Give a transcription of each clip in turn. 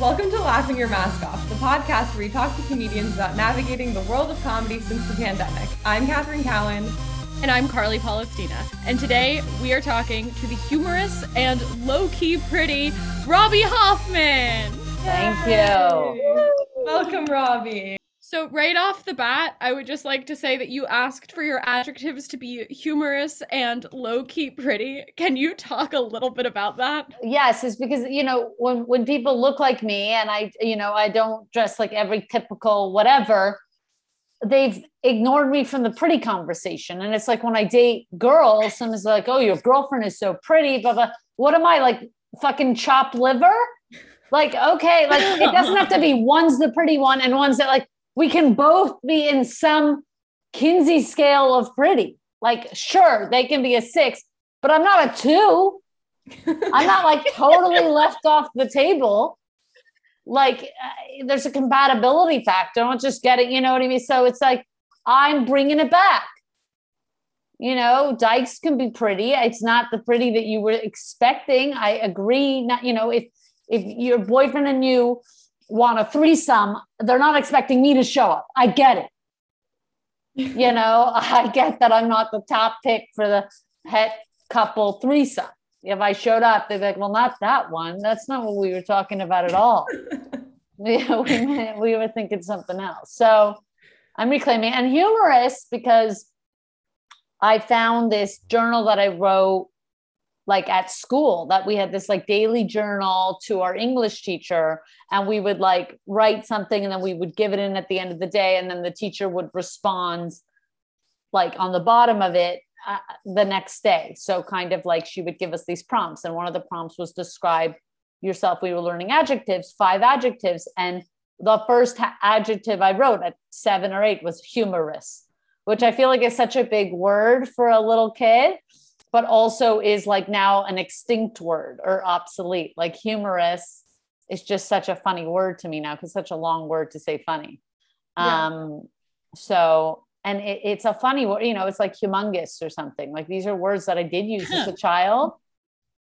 Welcome to Laughing Your Mask Off, the podcast where we talk to comedians about navigating the world of comedy since the pandemic. I'm Catherine Cowan. And I'm Carly Palestina. And today we are talking to the humorous and low key pretty Robbie Hoffman. Thank you. Welcome, Robbie. So, right off the bat, I would just like to say that you asked for your adjectives to be humorous and low key pretty. Can you talk a little bit about that? Yes, it's because you know when when people look like me and I you know I don't dress like every typical whatever, they've ignored me from the pretty conversation. And it's like when I date girls, someone's like, "Oh, your girlfriend is so pretty," blah. What am I like? Fucking chopped liver? Like okay, like it doesn't have to be one's the pretty one and one's that like we can both be in some Kinsey scale of pretty. Like, sure, they can be a six, but I'm not a two. I'm not like totally left off the table. Like, uh, there's a compatibility factor. I don't just get it. You know what I mean? So it's like, I'm bringing it back. You know, dykes can be pretty. It's not the pretty that you were expecting. I agree. Not, you know, if if your boyfriend and you want a threesome, they're not expecting me to show up. I get it. you know, I get that I'm not the top pick for the het couple threesome. If I showed up, they'd be like, well, not that one. That's not what we were talking about at all. we were thinking something else. So I'm reclaiming and humorous because I found this journal that I wrote like at school that we had this like daily journal to our english teacher and we would like write something and then we would give it in at the end of the day and then the teacher would respond like on the bottom of it uh, the next day. So kind of like she would give us these prompts and one of the prompts was describe yourself. We were learning adjectives five adjectives and the first ha- adjective i wrote at seven or eight was humorous which i feel like is such a big word for a little kid but also is like now an extinct word or obsolete. Like humorous is just such a funny word to me now because such a long word to say funny. Yeah. Um, so, and it, it's a funny word, you know, it's like humongous or something. Like these are words that I did use as a child,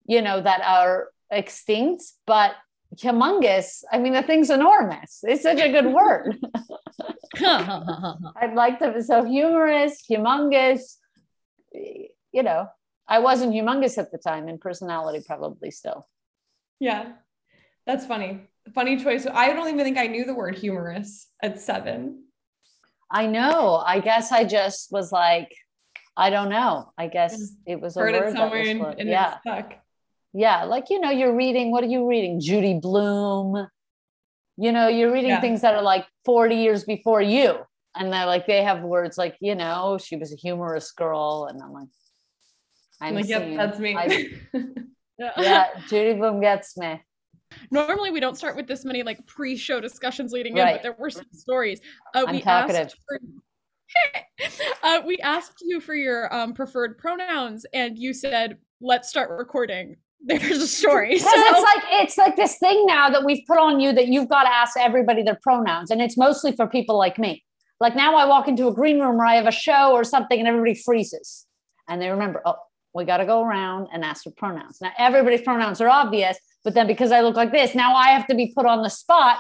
you know, that are extinct, but humongous. I mean, the thing's enormous. It's such a good word. I'd like to, so humorous, humongous, you know, I wasn't humongous at the time in personality, probably still. Yeah, that's funny. Funny choice. I don't even think I knew the word humorous at seven. I know. I guess I just was like, I don't know. I guess it was a Heard word it somewhere that was, and yeah. stuck. Yeah, like you know, you're reading. What are you reading? Judy Blume. You know, you're reading yeah. things that are like 40 years before you, and they're like they have words like you know, she was a humorous girl, and I'm like, I'm like, yep, that's me. yeah, Judy Blume gets me. Normally, we don't start with this many like pre-show discussions leading right. in, but there were some stories. Uh, we asked for, uh, we asked you for your um, preferred pronouns, and you said, "Let's start recording." There's a story. Because so. it's like it's like this thing now that we've put on you that you've got to ask everybody their pronouns, and it's mostly for people like me. Like now, I walk into a green room where I have a show or something, and everybody freezes, and they remember, oh, we got to go around and ask for pronouns. Now, everybody's pronouns are obvious, but then because I look like this, now I have to be put on the spot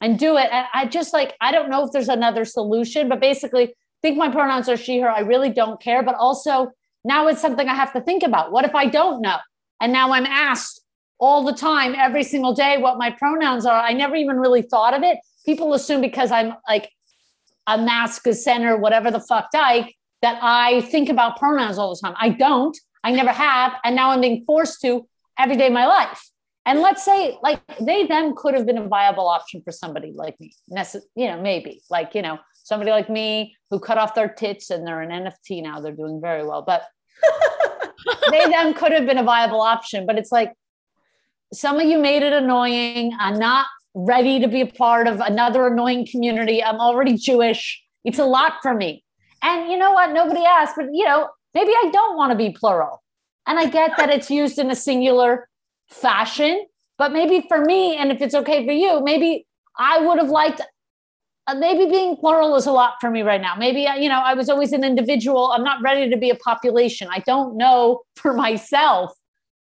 and do it. And I just like, I don't know if there's another solution, but basically, think my pronouns are she, her. I really don't care. But also, now it's something I have to think about. What if I don't know? And now I'm asked all the time, every single day, what my pronouns are. I never even really thought of it. People assume because I'm like a mask center, whatever the fuck dyke, that I think about pronouns all the time. I don't. I never have. And now I'm being forced to every day of my life. And let's say, like, they then could have been a viable option for somebody like me. Nece- you know, maybe like, you know, somebody like me who cut off their tits and they're an NFT now. They're doing very well. But they then could have been a viable option. But it's like, some of you made it annoying. I'm not ready to be a part of another annoying community. I'm already Jewish. It's a lot for me. And you know what? Nobody asked, but you know, maybe I don't want to be plural. And I get that it's used in a singular fashion, but maybe for me, and if it's okay for you, maybe I would have liked uh, maybe being plural is a lot for me right now. Maybe, uh, you know, I was always an individual. I'm not ready to be a population. I don't know for myself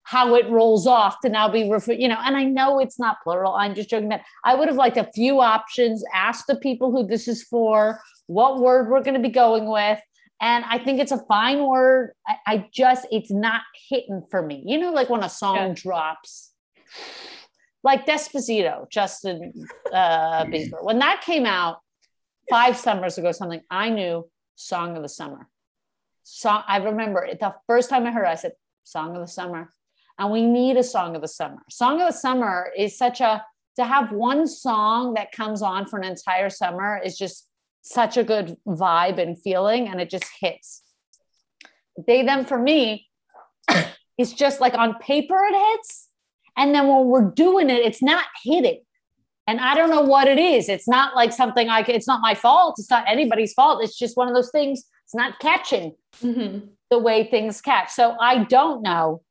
how it rolls off to now be referred, you know, and I know it's not plural. I'm just joking that I would have liked a few options, ask the people who this is for, what word we're going to be going with. And I think it's a fine word. I, I just, it's not hitting for me. You know, like when a song yeah. drops, like Despacito, Justin uh, Bieber. When that came out five summers ago, something I knew song of the summer. Song, I remember it, the first time I heard it, I said, song of the summer and we need a song of the summer. Song of the summer is such a to have one song that comes on for an entire summer is just such a good vibe and feeling and it just hits. They them for me it's just like on paper it hits and then when we're doing it it's not hitting. And I don't know what it is. It's not like something I it's not my fault. It's not anybody's fault. It's just one of those things. It's not catching mm-hmm. the way things catch. So I don't know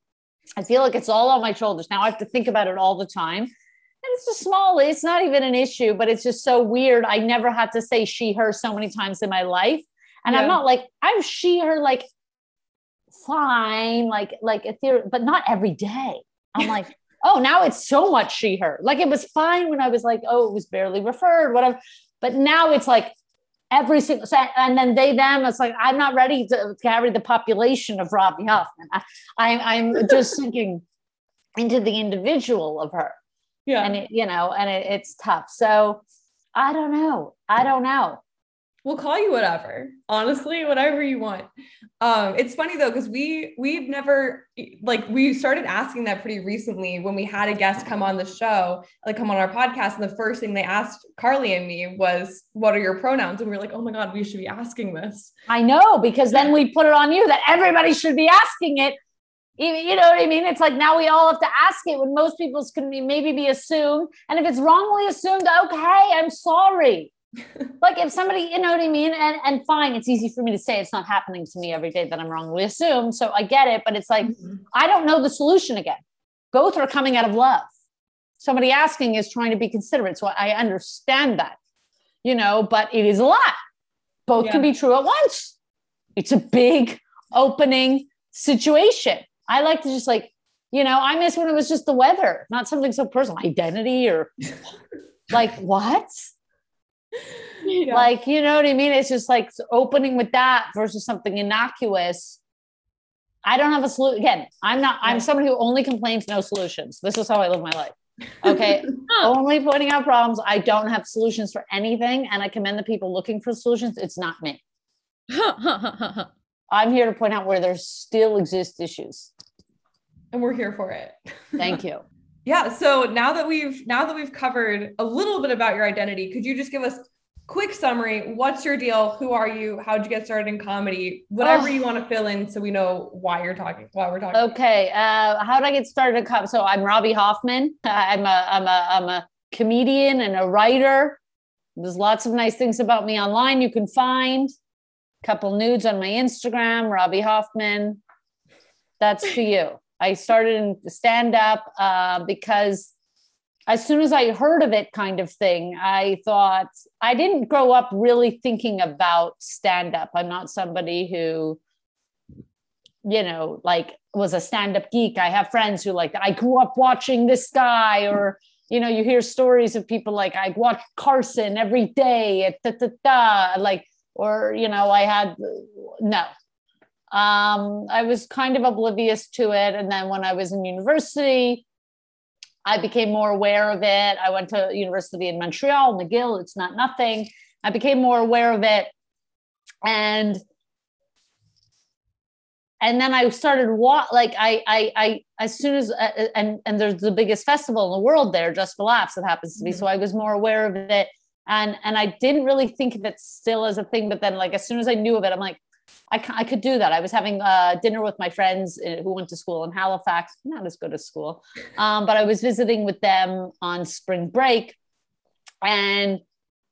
I feel like it's all on my shoulders. Now I have to think about it all the time. And it's a small, it's not even an issue, but it's just so weird. I never had to say she, her so many times in my life. And yeah. I'm not like, I'm she, her, like fine, like, like a theory, but not every day. I'm like, oh, now it's so much she, her. Like it was fine when I was like, oh, it was barely referred, whatever. But now it's like every single and then they them it's like i'm not ready to carry the population of robbie hoffman. I, i'm just thinking into the individual of her. Yeah. And it, you know and it, it's tough. So i don't know. I don't know we'll call you whatever honestly whatever you want. Um it's funny though because we we've never like we started asking that pretty recently when we had a guest come on the show like come on our podcast and the first thing they asked carly and me was what are your pronouns? And we were like oh my god we should be asking this. I know because then we put it on you that everybody should be asking it. You know what I mean? It's like now we all have to ask it when most people's can be, maybe be assumed. And if it's wrongly assumed, okay, I'm sorry like if somebody, you know what I mean? And and fine, it's easy for me to say it's not happening to me every day that I'm wrongly assumed. So I get it, but it's like mm-hmm. I don't know the solution again. Both are coming out of love. Somebody asking is trying to be considerate. So I understand that, you know, but it is a lot. Both yeah. can be true at once. It's a big opening situation. I like to just like, you know, I miss when it was just the weather, not something so personal, identity or like what? yeah. Like, you know what I mean? It's just like opening with that versus something innocuous. I don't have a solution. Again, I'm not, I'm somebody who only complains, no solutions. This is how I live my life. Okay. only pointing out problems. I don't have solutions for anything. And I commend the people looking for solutions. It's not me. I'm here to point out where there still exist issues. And we're here for it. Thank you. Yeah. So now that we've now that we've covered a little bit about your identity, could you just give us quick summary? What's your deal? Who are you? How'd you get started in comedy? Whatever oh. you want to fill in, so we know why you're talking. Why we're talking. Okay. Uh, how did I get started in comedy? So I'm Robbie Hoffman. I'm a I'm a I'm a comedian and a writer. There's lots of nice things about me online. You can find a couple nudes on my Instagram, Robbie Hoffman. That's for you. I started in stand up uh, because as soon as I heard of it, kind of thing, I thought I didn't grow up really thinking about stand up. I'm not somebody who, you know, like was a stand up geek. I have friends who like, I grew up watching this guy, or, you know, you hear stories of people like, I watch Carson every day, da, da, da, like, or, you know, I had, no, um, I was kind of oblivious to it. And then when I was in university, I became more aware of it. I went to university in Montreal, McGill. It's not nothing. I became more aware of it, and and then I started walk like I I I as soon as uh, uh, and and there's the biggest festival in the world there, just for laughs. It happens to be. Mm-hmm. So I was more aware of it, and and I didn't really think of it still as a thing. But then like as soon as I knew of it, I'm like, I, I could do that. I was having uh, dinner with my friends uh, who went to school in Halifax, not as good as school, um, but I was visiting with them on spring break. And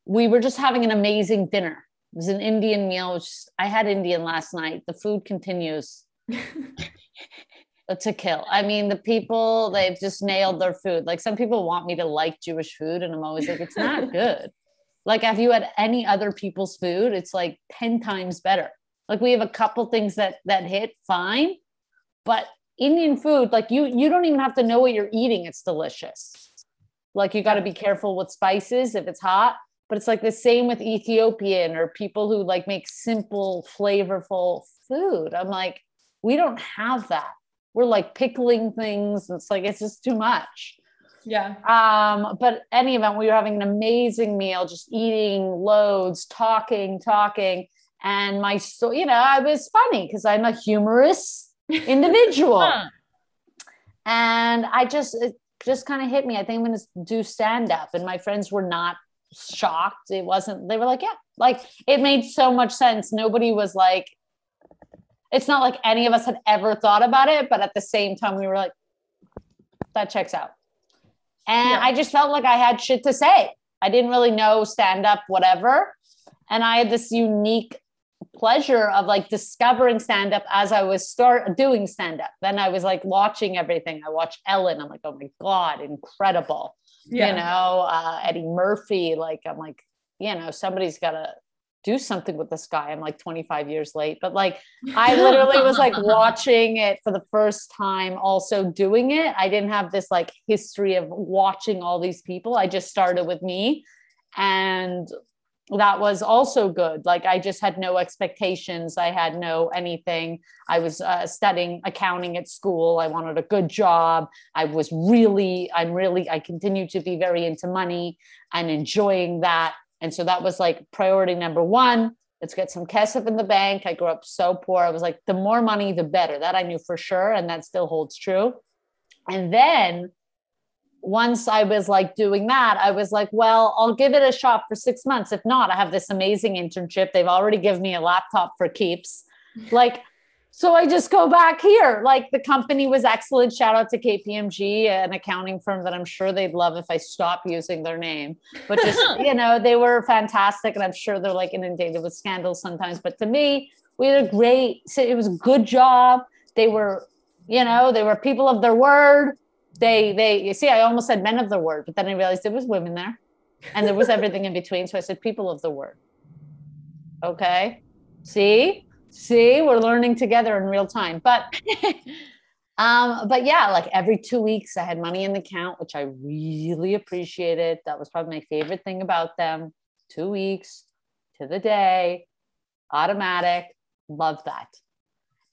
we were just having an amazing dinner. It was an Indian meal, which I had Indian last night. The food continues to kill. I mean, the people, they've just nailed their food. Like some people want me to like Jewish food, and I'm always like, it's not good. Like, have you had any other people's food? It's like 10 times better. Like we have a couple things that that hit fine, but Indian food, like you you don't even have to know what you're eating. It's delicious. Like you got to be careful with spices if it's hot, but it's like the same with Ethiopian or people who like make simple, flavorful food. I'm like, we don't have that. We're like pickling things. It's like it's just too much. Yeah. Um, but any event, we were having an amazing meal, just eating loads, talking, talking. And my so you know, I was funny because I'm a humorous individual. Huh. And I just it just kind of hit me. I think I'm gonna do stand up. And my friends were not shocked. It wasn't, they were like, yeah, like it made so much sense. Nobody was like, it's not like any of us had ever thought about it, but at the same time, we were like, that checks out. And Yeah. I just felt like I had shit to say. I didn't really know stand up, whatever. And I had this unique pleasure of like discovering stand up as I was start doing stand up. Then I was like watching everything. I watched Ellen. I'm like, oh my God, incredible. Yeah. You know, uh, Eddie Murphy. Like, I'm like, you know, somebody's got to do something with this guy. I'm like 25 years late, but like, I literally was like watching it for the first time, also doing it. I didn't have this like history of watching all these people. I just started with me. And that was also good. Like, I just had no expectations. I had no anything. I was uh, studying accounting at school. I wanted a good job. I was really, I'm really, I continue to be very into money and enjoying that. And so that was like priority number one. Let's get some kesef in the bank. I grew up so poor. I was like, the more money, the better. That I knew for sure. And that still holds true. And then once I was like doing that, I was like, well, I'll give it a shot for six months. If not, I have this amazing internship. They've already given me a laptop for keeps. Like, so I just go back here. Like the company was excellent. Shout out to KPMG, an accounting firm that I'm sure they'd love if I stop using their name. But just, you know, they were fantastic. And I'm sure they're like inundated with scandals sometimes. But to me, we had a great, it was a good job. They were, you know, they were people of their word. They, they, you see, I almost said men of the word, but then I realized there was women there and there was everything in between. So I said people of the word. Okay. See, see, we're learning together in real time. But um, but yeah, like every two weeks I had money in the account, which I really appreciated. That was probably my favorite thing about them. Two weeks to the day, automatic, love that.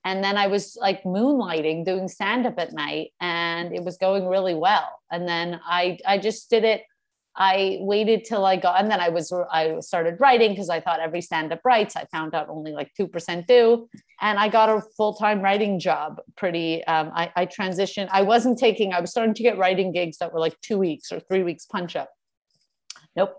And then I was like moonlighting, doing stand up at night, and it was going really well. And then I I just did it I waited till I got, and then I was, I started writing because I thought every stand up writes. I found out only like 2% do. And I got a full time writing job pretty, um, I, I transitioned. I wasn't taking, I was starting to get writing gigs that were like two weeks or three weeks punch up. Nope.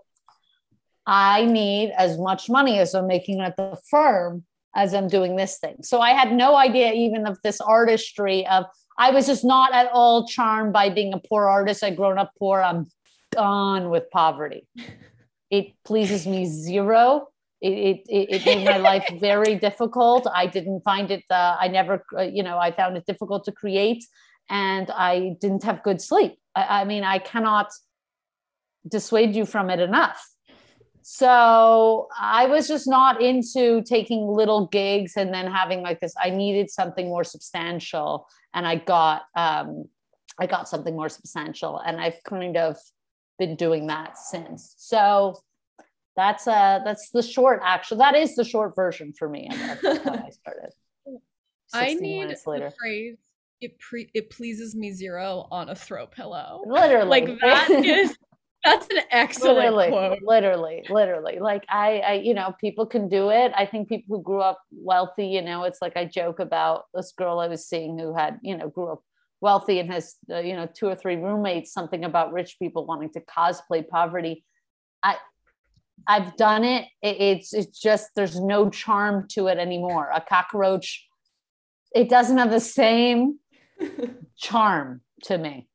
I need as much money as I'm making at the firm as I'm doing this thing. So I had no idea even of this artistry of, I was just not at all charmed by being a poor artist. I'd grown up poor. I'm gone with poverty. It pleases me zero. It, it, it, it made my life very difficult. I didn't find it, uh, I never, uh, you know, I found it difficult to create and I didn't have good sleep. I, I mean, I cannot dissuade you from it enough. So I was just not into taking little gigs and then having like this. I needed something more substantial, and I got um, I got something more substantial, and I've kind of been doing that since. So that's uh that's the short actually that is the short version for me and that's how i started I need minutes the phrase it pre- it pleases me zero on a throw pillow. literally Like that is that's an excellent literally quote. literally literally. Like I, I you know people can do it. I think people who grew up wealthy you know it's like i joke about this girl i was seeing who had you know grew up wealthy and has uh, you know two or three roommates something about rich people wanting to cosplay poverty. I i've done it. it it's it's just there's no charm to it anymore. A cockroach it doesn't have the same charm to me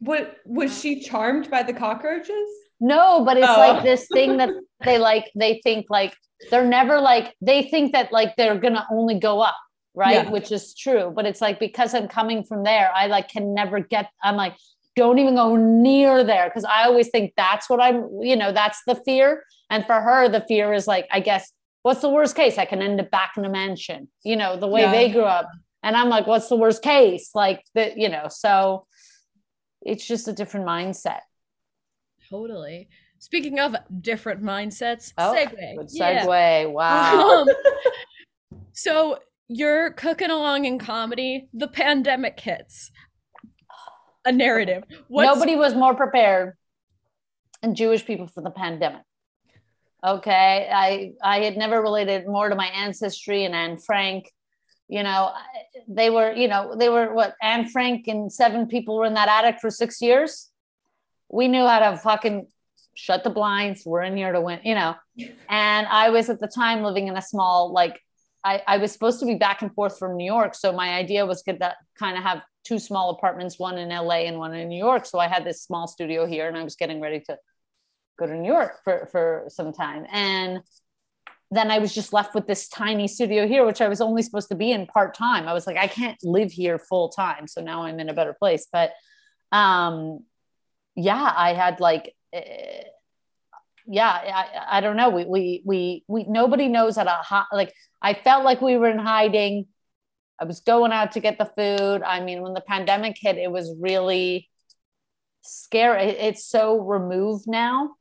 what was she charmed by the cockroaches? No, but it's Oh. like this thing that they like, they think like they're never like, they think that like they're gonna only go up, right? Yeah. Which is true. But it's like because I'm coming from there, I like can never get, I'm like, don't even go near there. Cause I always think that's what I'm, you know, that's the fear. And for her, the fear is like, I guess, what's the worst case? I can end up back in a mansion, you know, the way Yeah. they grew up. And I'm like, what's the worst case? Like that, you know, so it's just a different mindset. Totally. Speaking of different mindsets, Oh, segue. Good Yeah. segue. Wow. Um, so you're cooking along in comedy. The pandemic hits. A narrative. What's, Nobody was more prepared than Jewish people for the pandemic. Okay, I I had never related more to my ancestry and Anne Frank. You know, they were you know they were what Anne Frank and seven people were in that attic for six years. We knew how to fucking shut the blinds. We're in here to win. You know, and I was at the time living in a small like I, I was supposed to be back and forth from New York. So my idea was to that kind of have two small apartments, one in LA and one in New York. So I had this small studio here and I was getting ready to go to New York for, for some time. And then I was just left with this tiny studio here, which I was only supposed to be in part time. I was like, I can't live here full time. So now I'm in a better place. But um, yeah, I had like, eh, yeah, I, I don't know. We, we, we, we, nobody knows how to, hi- like, I felt like we were in hiding. I was going out to get the food. I mean, when the pandemic hit, it was really scary. It's so removed now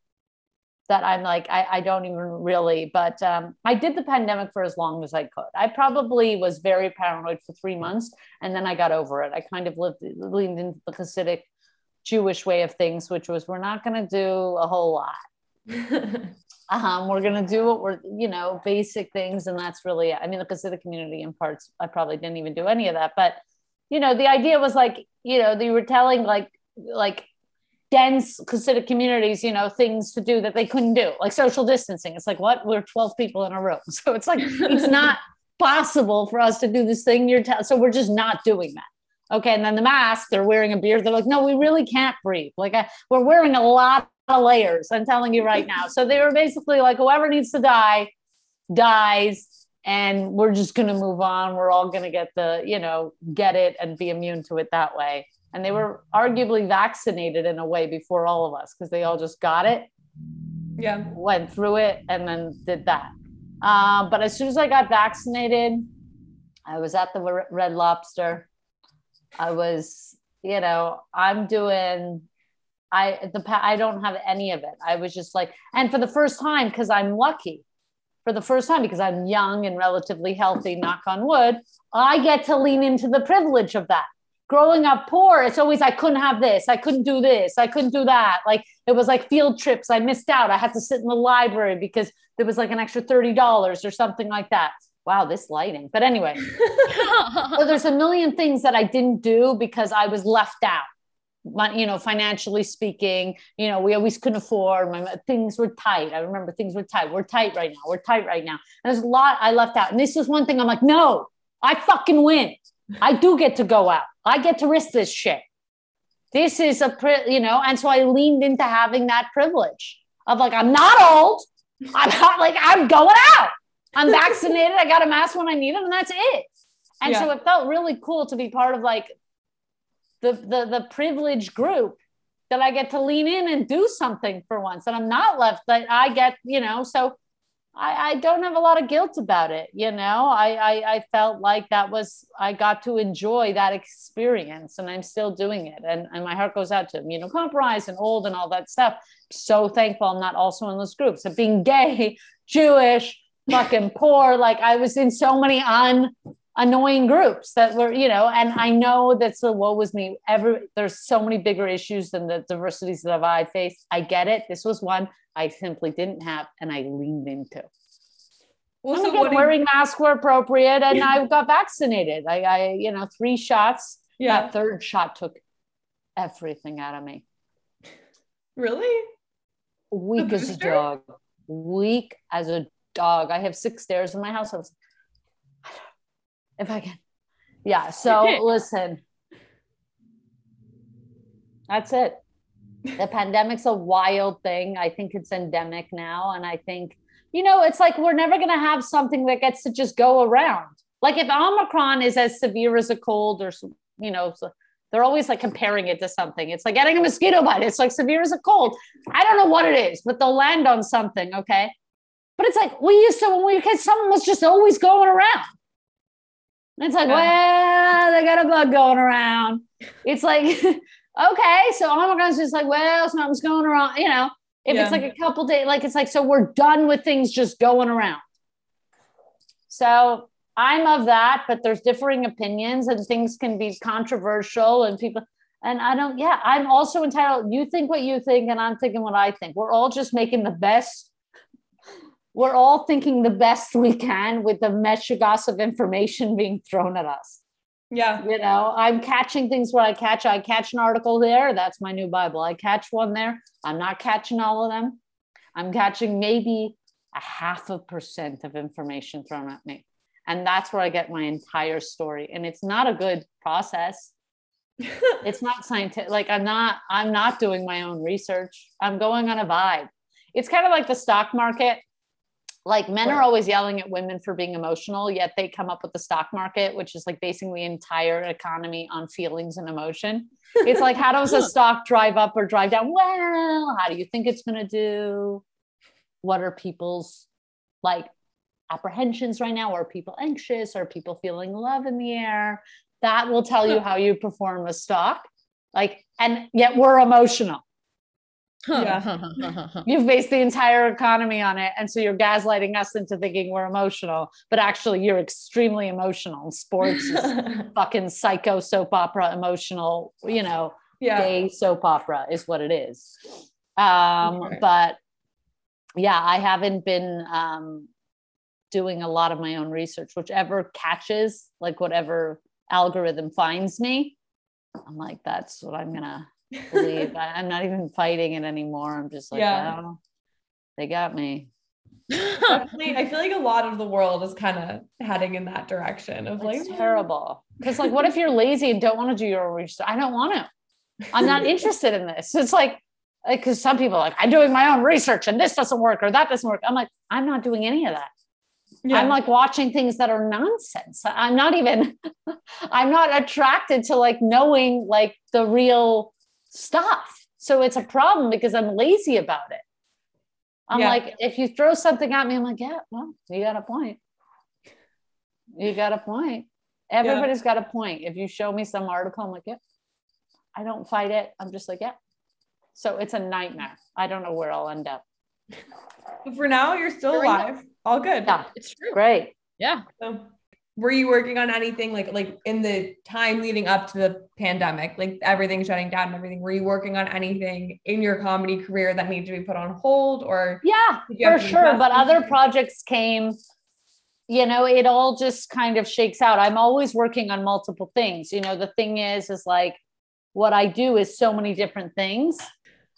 that I'm like, I, I don't even really, but um, I did the pandemic for as long as I could. I probably was very paranoid for three months and then I got over it. I kind of lived, leaned into the Hasidic Jewish way of things, which was we're not going to do a whole lot um, we're gonna do what we're, you know, basic things, and that's really. I mean, the Hasidic community in parts, I probably didn't even do any of that, but you know, the idea was like, you know, they were telling like, like dense Hasidic communities, you know, things to do that they couldn't do, like social distancing. It's like, what? We're twelve people in a room, so it's like it's not possible for us to do this thing you're telling. So we're just not doing that. Okay, and then the mask, they're wearing a beard. They're like, no, we really can't breathe. Like, I, we're wearing a lot of layers. I'm telling you right now. So they were basically like, whoever needs to die, dies, and we're just going to move on. We're all going to get the, you know, get it and be immune to it that way. And they were arguably vaccinated in a way before all of us because they all just got it, yeah. went through it, and then did that. Uh, but as soon as I got vaccinated, I was at the Red Lobster. I was, you know, I'm doing I the I don't have any of it. I was just like, and for the first time, because I'm lucky, for the first time, because I'm young and relatively healthy, knock on wood, I get to lean into the privilege of that. Growing up poor, it's always I couldn't have this, I couldn't do this, I couldn't do that. Like it was like field trips, I missed out. I had to sit in the library because there was like an extra thirty dollars or something like that. Wow, this lighting. But anyway, so there's a million things that I didn't do because I was left out. Mon- You know, financially speaking, you know, we always couldn't afford. My, things were tight. I remember things were tight. We're tight right now. We're tight right now. And there's a lot I left out. And this is one thing I'm like, no, I fucking win. I do get to go out. I get to risk this shit. This is a, pri- you know, and so I leaned into having that privilege of like, I'm not old. I'm not like, I'm going out. I'm vaccinated. I got a mask when I need it, and that's it. And so it felt really cool to be part of like the the the privileged group that I get to lean in and do something for once. And I'm not left that I get, you know, so I, I don't have a lot of guilt about it. You know, I, I I felt like that was I got to enjoy that experience and I'm still doing it. And and my heart goes out to you know, immunocompromised and old and all that stuff. So thankful I'm not also in those groups of being gay, Jewish, fucking poor. Like I was in so many un annoying groups that were, you know, and I know that's the woe was me. Every there's so many bigger issues than the diversities that I faced. I get it. This was one I simply didn't have and I leaned into. Well, so again, do you- wearing masks were appropriate and I got vaccinated. I, I, you know, three shots. yeah, That third shot took everything out of me. really? Weak as a dog. Weak as a dog. I have six stairs in my house. I was if I can. Yeah. So listen. That's it. The pandemic's a wild thing. I think it's endemic now. And I think, you know, it's like we're never going to have something that gets to just go around. Like if Omicron is as severe as a cold or, you know, they're always like comparing it to something. It's like getting a mosquito bite. It's like severe as a cold. I don't know what it is, but they'll land on something. Okay. But it's like we used to, when we were kids, something was just always going around. And it's like, Yeah. well, they got a bug going around. It's like, okay, so Omicron's just like, well, something's going around, you know. If it's like a couple days, like it's like, so we're done with things just going around. So I'm of that, but there's differing opinions and things can be controversial and people and I don't, yeah, I'm also entitled. You think what you think, and I'm thinking what I think. We're all just making the best. We're all thinking the best we can with the meshigas of information being thrown at us. Yeah. You know, I'm catching things where I catch. I catch an article there. That's my new Bible. I catch one there. I'm not catching all of them. I'm catching maybe a half a percent of information thrown at me. And that's where I get my entire story. And it's not a good process it's not scientific like i'm not i'm not doing my own research i'm going on a vibe it's kind of like the stock market like men are always yelling at women for being emotional yet they come up with the stock market which is like basing the entire economy on feelings and emotion. It's like how does a stock drive up or drive down? Well how do you think it's going to do? What are people's like apprehensions right now? Are people anxious? Are people feeling love in the air? That will tell you how you perform a stock. Like and yet we're emotional Yeah. you've based the entire economy on it and so you're gaslighting us into thinking we're emotional but actually you're extremely emotional sports is fucking psycho soap opera emotional you know yeah. gay soap opera is what it is um Okay. but yeah i haven't been um doing a lot of my own research whichever catches like whatever algorithm finds me i'm like that's what i'm gonna believe I, i'm not even fighting it anymore. I'm just like Yeah. well, they got me. Definitely, I feel like a lot of the world is kind of heading in that direction of like terrible. Because like what if you're lazy and don't want to do your research? I don't want to i'm not interested in this. It's like because some people are like i'm doing my own research and this doesn't work or that doesn't work. I'm like i'm not doing any of that. Yeah. i'm like watching things that are nonsense. I'm not even i'm not attracted to like knowing like the real stuff. So it's a problem because i'm lazy about it. I'm Yeah. like if you throw something at me i'm like yeah well you got a point. You got a point. Everybody's got a point. If you show me some article i'm like yeah. I don't fight it. I'm just like yeah. So it's a nightmare. I don't know where i'll end up. But for now, you're still alive. All good. yeah. It's true. great. Yeah. So, were you working on anything like like in the time leading up to the pandemic, like everything shutting down and everything? Were you working on anything in your comedy career that needed to be put on hold, or Yeah, Did you have for sure. But other projects came, you know, it all just kind of shakes out. I'm always working on multiple things. You know, the thing is, is like what I do is so many different things.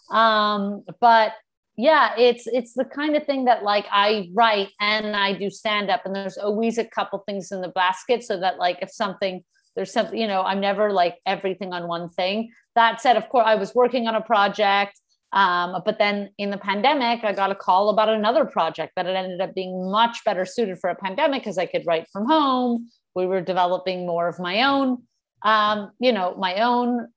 Um, but yeah, it's it's the kind of thing that like I write and I do stand up, and there's always a couple things in the basket so that like if something there's something, you know, I'm never like everything on one thing. That said, of course, I was working on a project. Um, but then in the pandemic, I got a call about another project that it ended up being much better suited for a pandemic because I could write from home. We were developing more of my own, um, you know, my own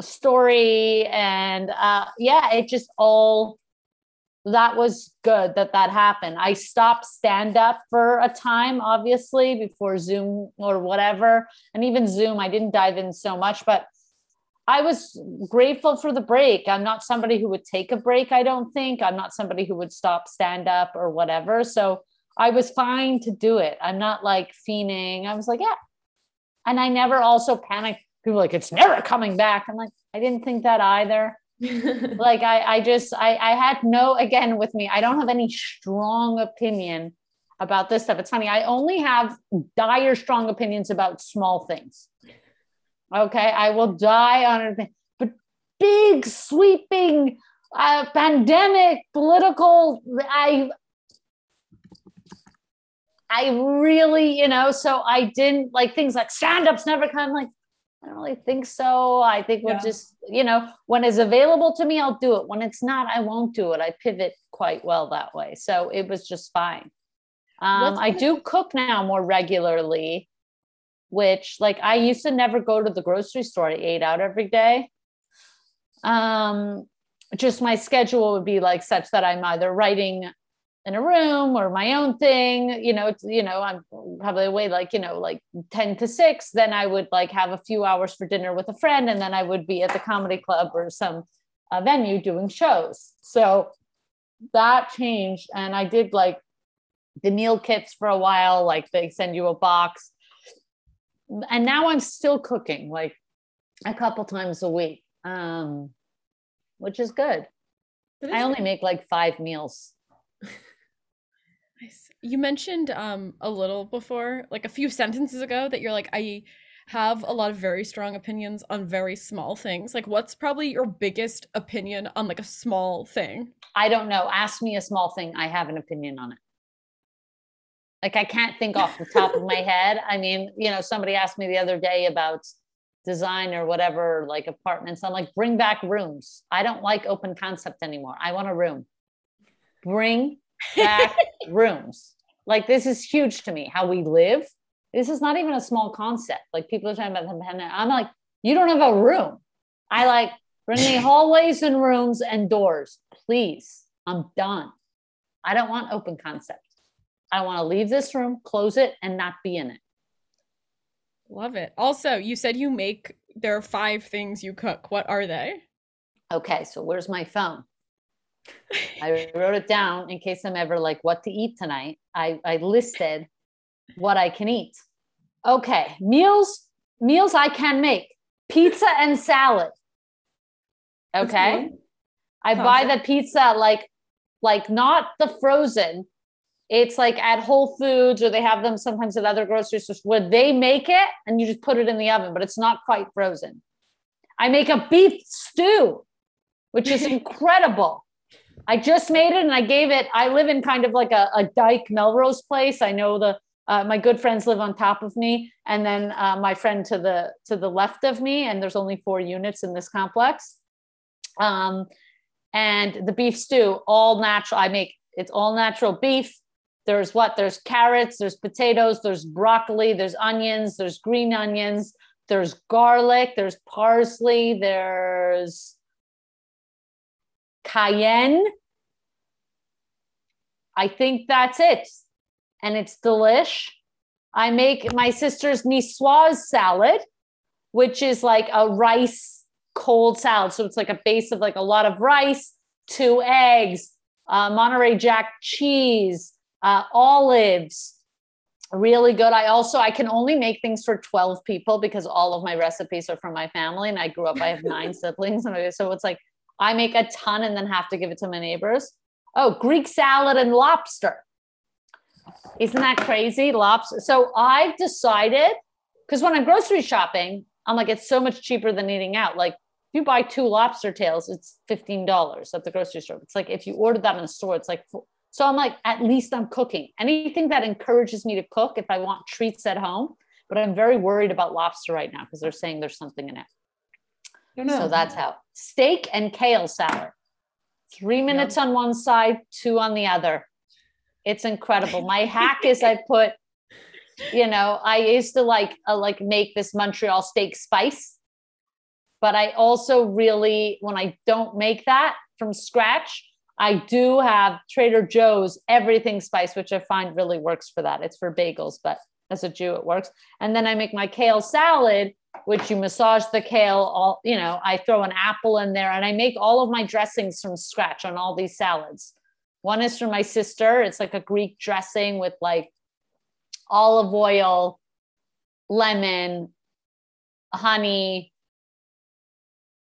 story. And uh, yeah, it just all that was good that that happened. I stopped stand up for a time, obviously, before Zoom or whatever. And even Zoom, I didn't dive in so much, but I was grateful for the break. I'm not somebody who would take a break, I don't think. I'm not somebody who would stop stand up or whatever. So I was fine to do it. I'm not like fiending. I was like, yeah. And I never also panicked. People like, it's never coming back. I'm like, I didn't think that either. like I, I just I, I had no again with me i don't have any strong opinion about this stuff. It's funny i only have dire strong opinions about small things. Okay i will die on it, but big sweeping uh, pandemic political i i really you know so i didn't like things like stand-ups never come like I don't really think so. I think we'll Yeah. just, you know, when it's available to me, I'll do it. When it's not, I won't do it. I pivot quite well that way. So it was just fine. Um, I do cook now more regularly, which like I used to never go to the grocery store. I ate out every day. Um, just my schedule would be like such that I'm either writing in a room or my own thing, you know, it's, you know, I'm probably away like, you know, like 10 to 6, then I would like have a few hours for dinner with a friend and then I would be at the comedy club or some uh, venue doing shows. So that changed and I did like the meal kits for a while, like they send you a box. And now I'm still cooking like a couple times a week. Um which is good. I only make like 5 meals Nice. You mentioned um a little before, like a few sentences ago, that you're like, I have a lot of very strong opinions on very small things. Like, what's probably your biggest opinion on like a small thing? I don't know. Ask me a small thing. I have an opinion on it. Like, I can't think off the top of my head. I mean, you know, somebody asked me the other day about design or whatever, like apartments. I'm like, bring back rooms. I don't like open concept anymore. I want a room. Bring back rooms. Like this is huge to me. How we live. This is not even a small concept. Like people are talking about the pandemic. I'm like, you don't have a room. I like bring me hallways and rooms and doors, please. I'm done. I don't want open concept. I want to leave this room, close it, and not be in it. Love it. Also, you said you make there are five things you cook. What are they? Okay, so where's my phone? I wrote it down in case I'm ever like, what to eat tonight. I, I listed what I can eat. Okay, meals, meals I can make pizza and salad. Okay. I buy the pizza like, like not the frozen. It's like at Whole Foods or they have them sometimes at other grocery stores where they make it and you just put it in the oven, but it's not quite frozen. I make a beef stew, which is incredible. I just made it and I gave it. I live in kind of like a, a Dyke Melrose place. I know the uh, my good friends live on top of me, and then uh, my friend to the to the left of me. And there's only four units in this complex. Um, and the beef stew, all natural. I make it's all natural beef. There's what? There's carrots. There's potatoes. There's broccoli. There's onions. There's green onions. There's garlic. There's parsley. There's cayenne. I think that's it. And it's delish. I make my sister's niçoise salad, which is like a rice cold salad. So it's like a base of like a lot of rice, two eggs, uh, Monterey Jack cheese, uh, olives. Really good. I also I can only make things for 12 people because all of my recipes are from my family and I grew up I have nine siblings and so it's like I make a ton and then have to give it to my neighbors. Oh, Greek salad and lobster. Isn't that crazy? Lobster. So I've decided because when I'm grocery shopping, I'm like, it's so much cheaper than eating out. Like, if you buy two lobster tails, it's $15 at the grocery store. It's like if you order that in the store, it's like, so I'm like, at least I'm cooking. Anything that encourages me to cook if I want treats at home. But I'm very worried about lobster right now because they're saying there's something in it. So that's how steak and kale salad. Three minutes on one side, two on the other. It's incredible. My hack is I put, you know, I used to like uh, like make this Montreal steak spice, but I also really when I don't make that from scratch, I do have Trader Joe's everything spice, which I find really works for that. It's for bagels, but as a Jew, it works. And then I make my kale salad which you massage the kale? All you know i throw an apple in there and i make all of my dressings from scratch on all these salads. One is for my sister. It's like a greek dressing with like olive oil lemon honey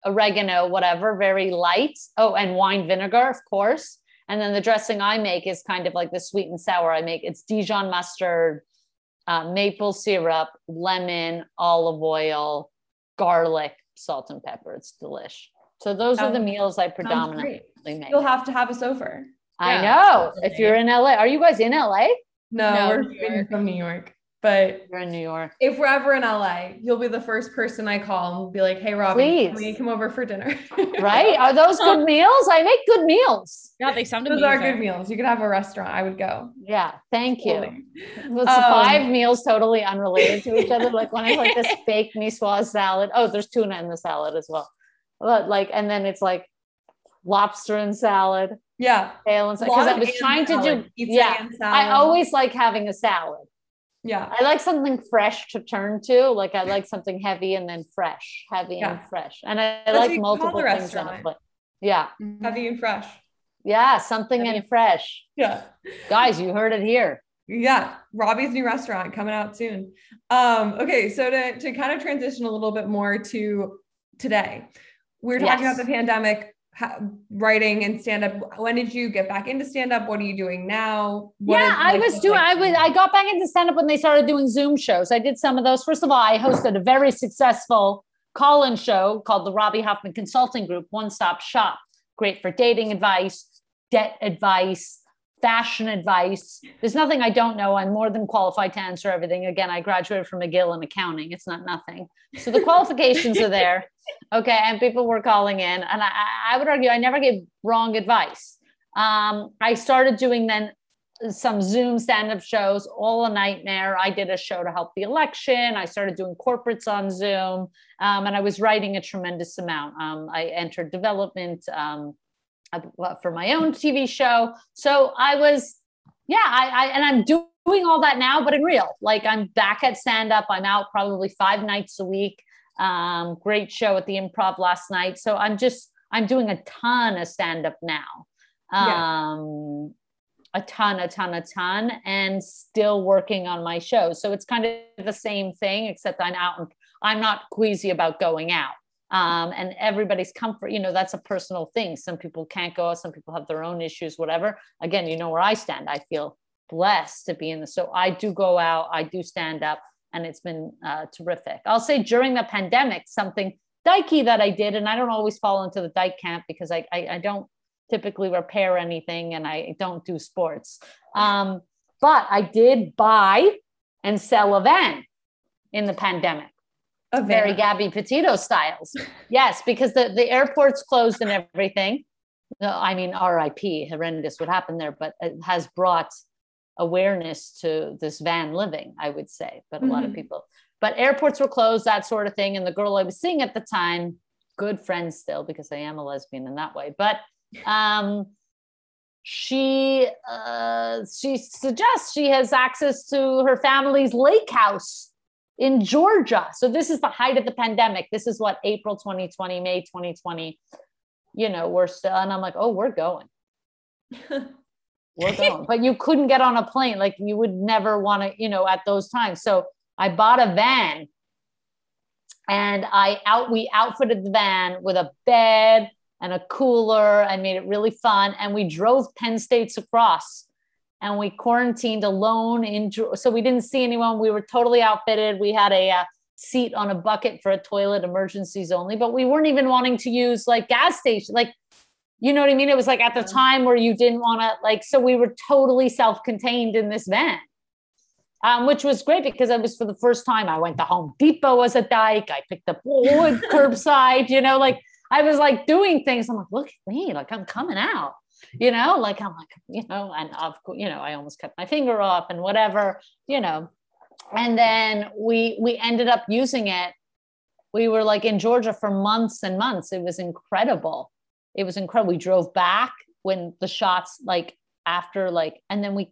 oregano whatever very light. Oh and wine vinegar of course. And then the dressing i make is kind of like the sweet and sour i make. It's dijon mustard uh, maple syrup, lemon, olive oil, garlic, salt, and pepper. It's delish. So those are the meals I predominantly make. You'll have to have us over. I yeah, know. If you're in LA, are you guys in LA? No, no we're from New York. But you're in New York. If we're ever in LA, you'll be the first person I call and be like, "Hey, Robbie, Please. can we come over for dinner?" right? Are those good meals? I make good meals. Yeah, they sound. Good. Those are good meals. You could have a restaurant. I would go. Yeah, thank you. Totally. um, five meals totally unrelated to each other. Like when I like this baked niçoise salad. Oh, there's tuna in the salad as well. But like, and then it's like lobster and salad, Yeah. kale and salad. Because I was and trying to do, pizza yeah. and I always like having a salad. Yeah. I like something fresh to turn to. Like I like something heavy and then fresh, heavy Yeah. and fresh. And I, I like multiple things on a plate. Yeah. Heavy and fresh. Yeah. Something Heavy and fresh. Yeah. Guys, you heard it here. Yeah, Robbie's new restaurant coming out soon. Um, okay, so to to kind of transition a little bit more to today, we we're talking Yes. about the pandemic, writing and stand up. When did you get back into stand up? What are you doing now? What yeah, is I was doing. like I was. I got back into stand up when they started doing Zoom shows. I did some of those. First of all, I hosted a very successful call-in show called the Robbie Hoffman Consulting Group, One Stop Shop. Great for dating advice, debt advice, fashion advice. There's nothing I don't know. I'm more than qualified to answer everything. Again, I graduated from McGill in accounting. It's not nothing. So the qualifications are there. Okay, and people were calling in, and I, I would argue I never gave wrong advice. Um, I started doing then some Zoom stand up shows, all a nightmare. I did a show to help the election. I started doing corporates on Zoom, um, and I was writing a tremendous amount. Um, I entered development um, for my own TV show. So I was, yeah, I, I and I'm doing all that now, but in real. Like I'm back at stand up. I'm out probably five nights a week. Um, great show at the improv last night. So I'm just, I'm doing a ton of stand up now. Yeah. Um, a ton, a ton, a ton, and still working on my show. So it's kind of the same thing, except I'm out and I'm not queasy about going out. Um, and everybody's comfort, you know, that's a personal thing. Some people can't go, some people have their own issues, whatever. Again, you know where I stand. I feel blessed to be in the so I do go out, I do stand up, and it's been uh, terrific. I'll say during the pandemic, something dykey that I did, and I don't always fall into the dike camp because I, I, I don't typically repair anything and I don't do sports. Um, but I did buy and sell a van in the pandemic, Very. Gabby Petito styles. Yes, because the, the airport's closed and everything. No, I mean, RIP, horrendous what happened there, but it has brought awareness to this van living, I would say, but a lot of Mhm. people. But airports were closed, that sort of thing. And the girl I was seeing at the time, good friends still, because I am a lesbian in that way, but um, she uh, she suggests she has access to her family's lake house in Georgia. So this is the height of the pandemic. This is what April 2020, May 2020. You know, we're still, and I'm like, oh, we're going. We're going. but you couldn't get on a plane. Like you would never want to, you know, at those times. So I bought a van and I out we outfitted the van with a bed and a cooler and made it really fun. And we drove 10 states across and we quarantined alone in so we didn't see anyone. We were totally outfitted. We had a uh, seat on a bucket for a toilet emergencies only, but we weren't even wanting to use like gas station, like you know what I mean? It was like at the time where you didn't want to like, so we were totally self-contained in this van. Um, which was great because it was for the first time I went to Home Depot as a dyke. I picked up wood curbside, you know, like I was like doing things. I'm like, look at me, like I'm coming out, you know, like I'm like, you know, and of course, you know, I almost cut my finger off and whatever, you know. And then we we ended up using it. We were like in Georgia for months and months. It was incredible. It was incredible. We drove back when the shots like after like, and then we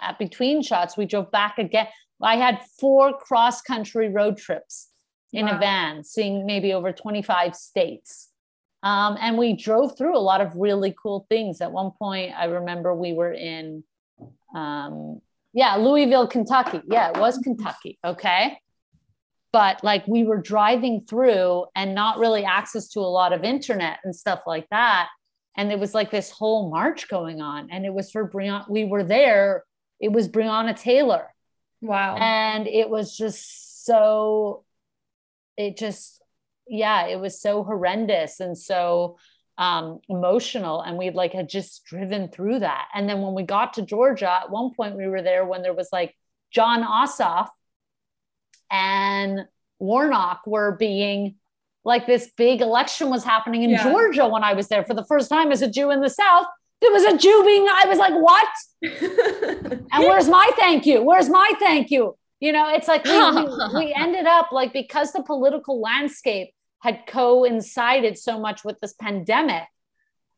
at between shots we drove back again. I had four cross country road trips in a van, seeing maybe over 25 states. Um, and we drove through a lot of really cool things. At one point, I remember we were in, um, yeah, Louisville, Kentucky. Yeah, it was Kentucky. Okay. But like we were driving through and not really access to a lot of internet and stuff like that. And there was like this whole march going on. And it was for Breonna. We were there. It was Breonna Taylor wow. and it was just so it just yeah it was so horrendous and so um emotional and we like had just driven through that and then when we got to georgia at one point we were there when there was like Jon Ossoff and warnock were being like this big election was happening in Yeah. georgia when i was there for the first time as a jew in the south there was a jew being i was like what and where's my thank you? Where's my thank you? You know, it's like we, we, we ended up like because the political landscape had coincided so much with this pandemic,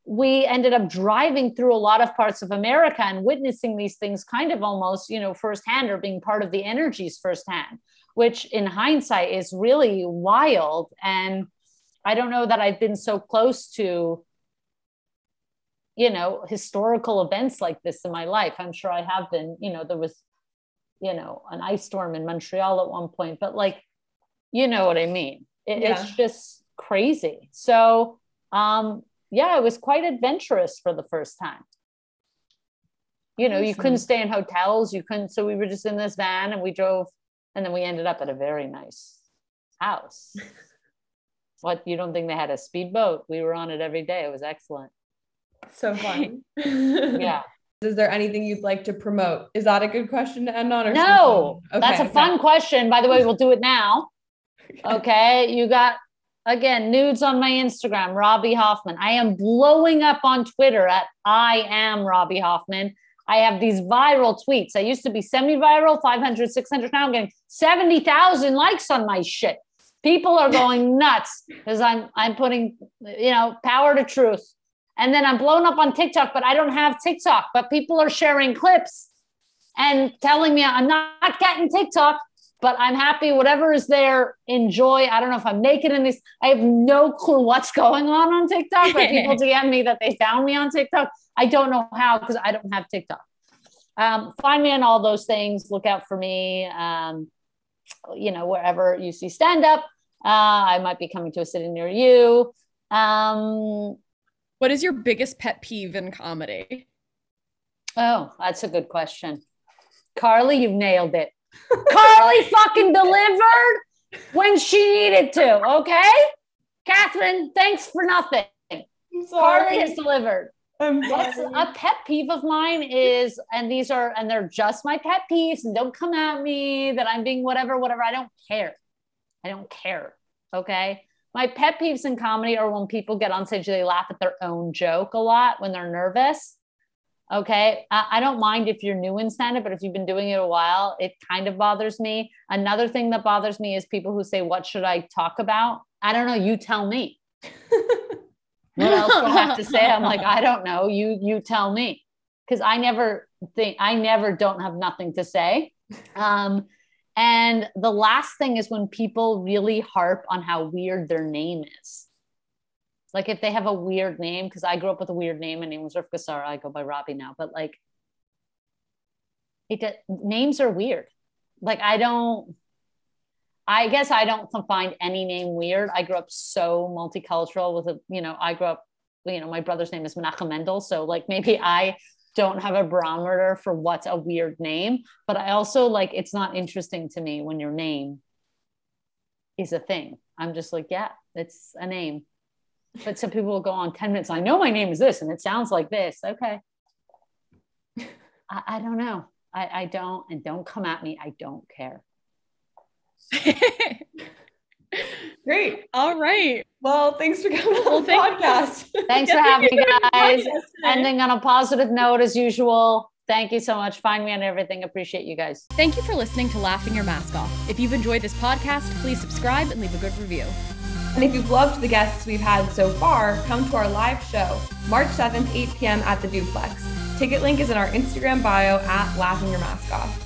we ended up driving through a lot of parts of America and witnessing these things kind of almost, you know, firsthand or being part of the energies firsthand, which in hindsight is really wild. And I don't know that I've been so close to, you know, historical events like this in my life. I'm sure I have been, you know, there was, you know, an ice storm in Montreal at one point, but like, you know what I mean? It, yeah. It's just crazy. So, um, yeah, it was quite adventurous for the first time. You know, awesome. you couldn't stay in hotels, you couldn't. So we were just in this van and we drove, and then we ended up at a very nice house. what you don't think they had a speedboat? We were on it every day. It was excellent. So fun. yeah. Is there anything you'd like to promote? Is that a good question to end on? Or no, okay, that's a fun question. By the way, we'll do it now. okay, you got again nudes on my Instagram, Robbie Hoffman. I am blowing up on Twitter at I am Robbie Hoffman. I have these viral tweets. I used to be semi viral, 500, 600. Now I'm getting 70,000 likes on my shit. People are going nuts because I'm I'm putting, you know, power to truth. And then I'm blown up on TikTok, but I don't have TikTok. But people are sharing clips and telling me I'm not getting TikTok but I'm happy. Whatever is there, enjoy. I don't know if I'm naked in this. I have no clue what's going on on TikTok. But people DM me that they found me on TikTok. I don't know how because I don't have TikTok. Um, find me on all those things. Look out for me. Um, you know, wherever you see stand up, uh, I might be coming to a city near you. Um, what is your biggest pet peeve in comedy? Oh, that's a good question. Carly, you've nailed it. Carly fucking delivered when she needed to. Okay, Catherine, thanks for nothing. Carly has delivered. What's a pet peeve of mine is, and these are, and they're just my pet peeves, and don't come at me that I'm being whatever, whatever. I don't care. I don't care. Okay. My pet peeves in comedy are when people get on stage, they laugh at their own joke a lot when they're nervous. Okay. I, I don't mind if you're new in stand up, but if you've been doing it a while, it kind of bothers me. Another thing that bothers me is people who say, What should I talk about? I don't know. You tell me. what else do I have to say? I'm like, I don't know. You you tell me. Because I never think I never don't have nothing to say. Um, and the last thing is when people really harp on how weird their name is. Like if they have a weird name, because I grew up with a weird name. My name was Rivka Sarah. I go by Robbie now, but like, it names are weird. Like I don't. I guess I don't find any name weird. I grew up so multicultural with a, you know, I grew up, you know, my brother's name is Menachem Mendel. So like maybe I don't have a barometer for what's a weird name, but I also like it's not interesting to me when your name is a thing. I'm just like, yeah, it's a name but some people will go on 10 minutes. I know my name is this and it sounds like this. Okay. I, I don't know. I, I don't, and don't come at me. I don't care. Great. All right. Well, thanks for coming well, on the podcast. Thanks for having me, guys. Ending on a positive note as usual. Thank you so much. Find me on everything. Appreciate you guys. Thank you for listening to Laughing Your Mask Off. If you've enjoyed this podcast, please subscribe and leave a good review. And if you've loved the guests we've had so far, come to our live show, March 7th, 8 p.m. at the Duplex. Ticket link is in our Instagram bio at Laughing Your Mask Off.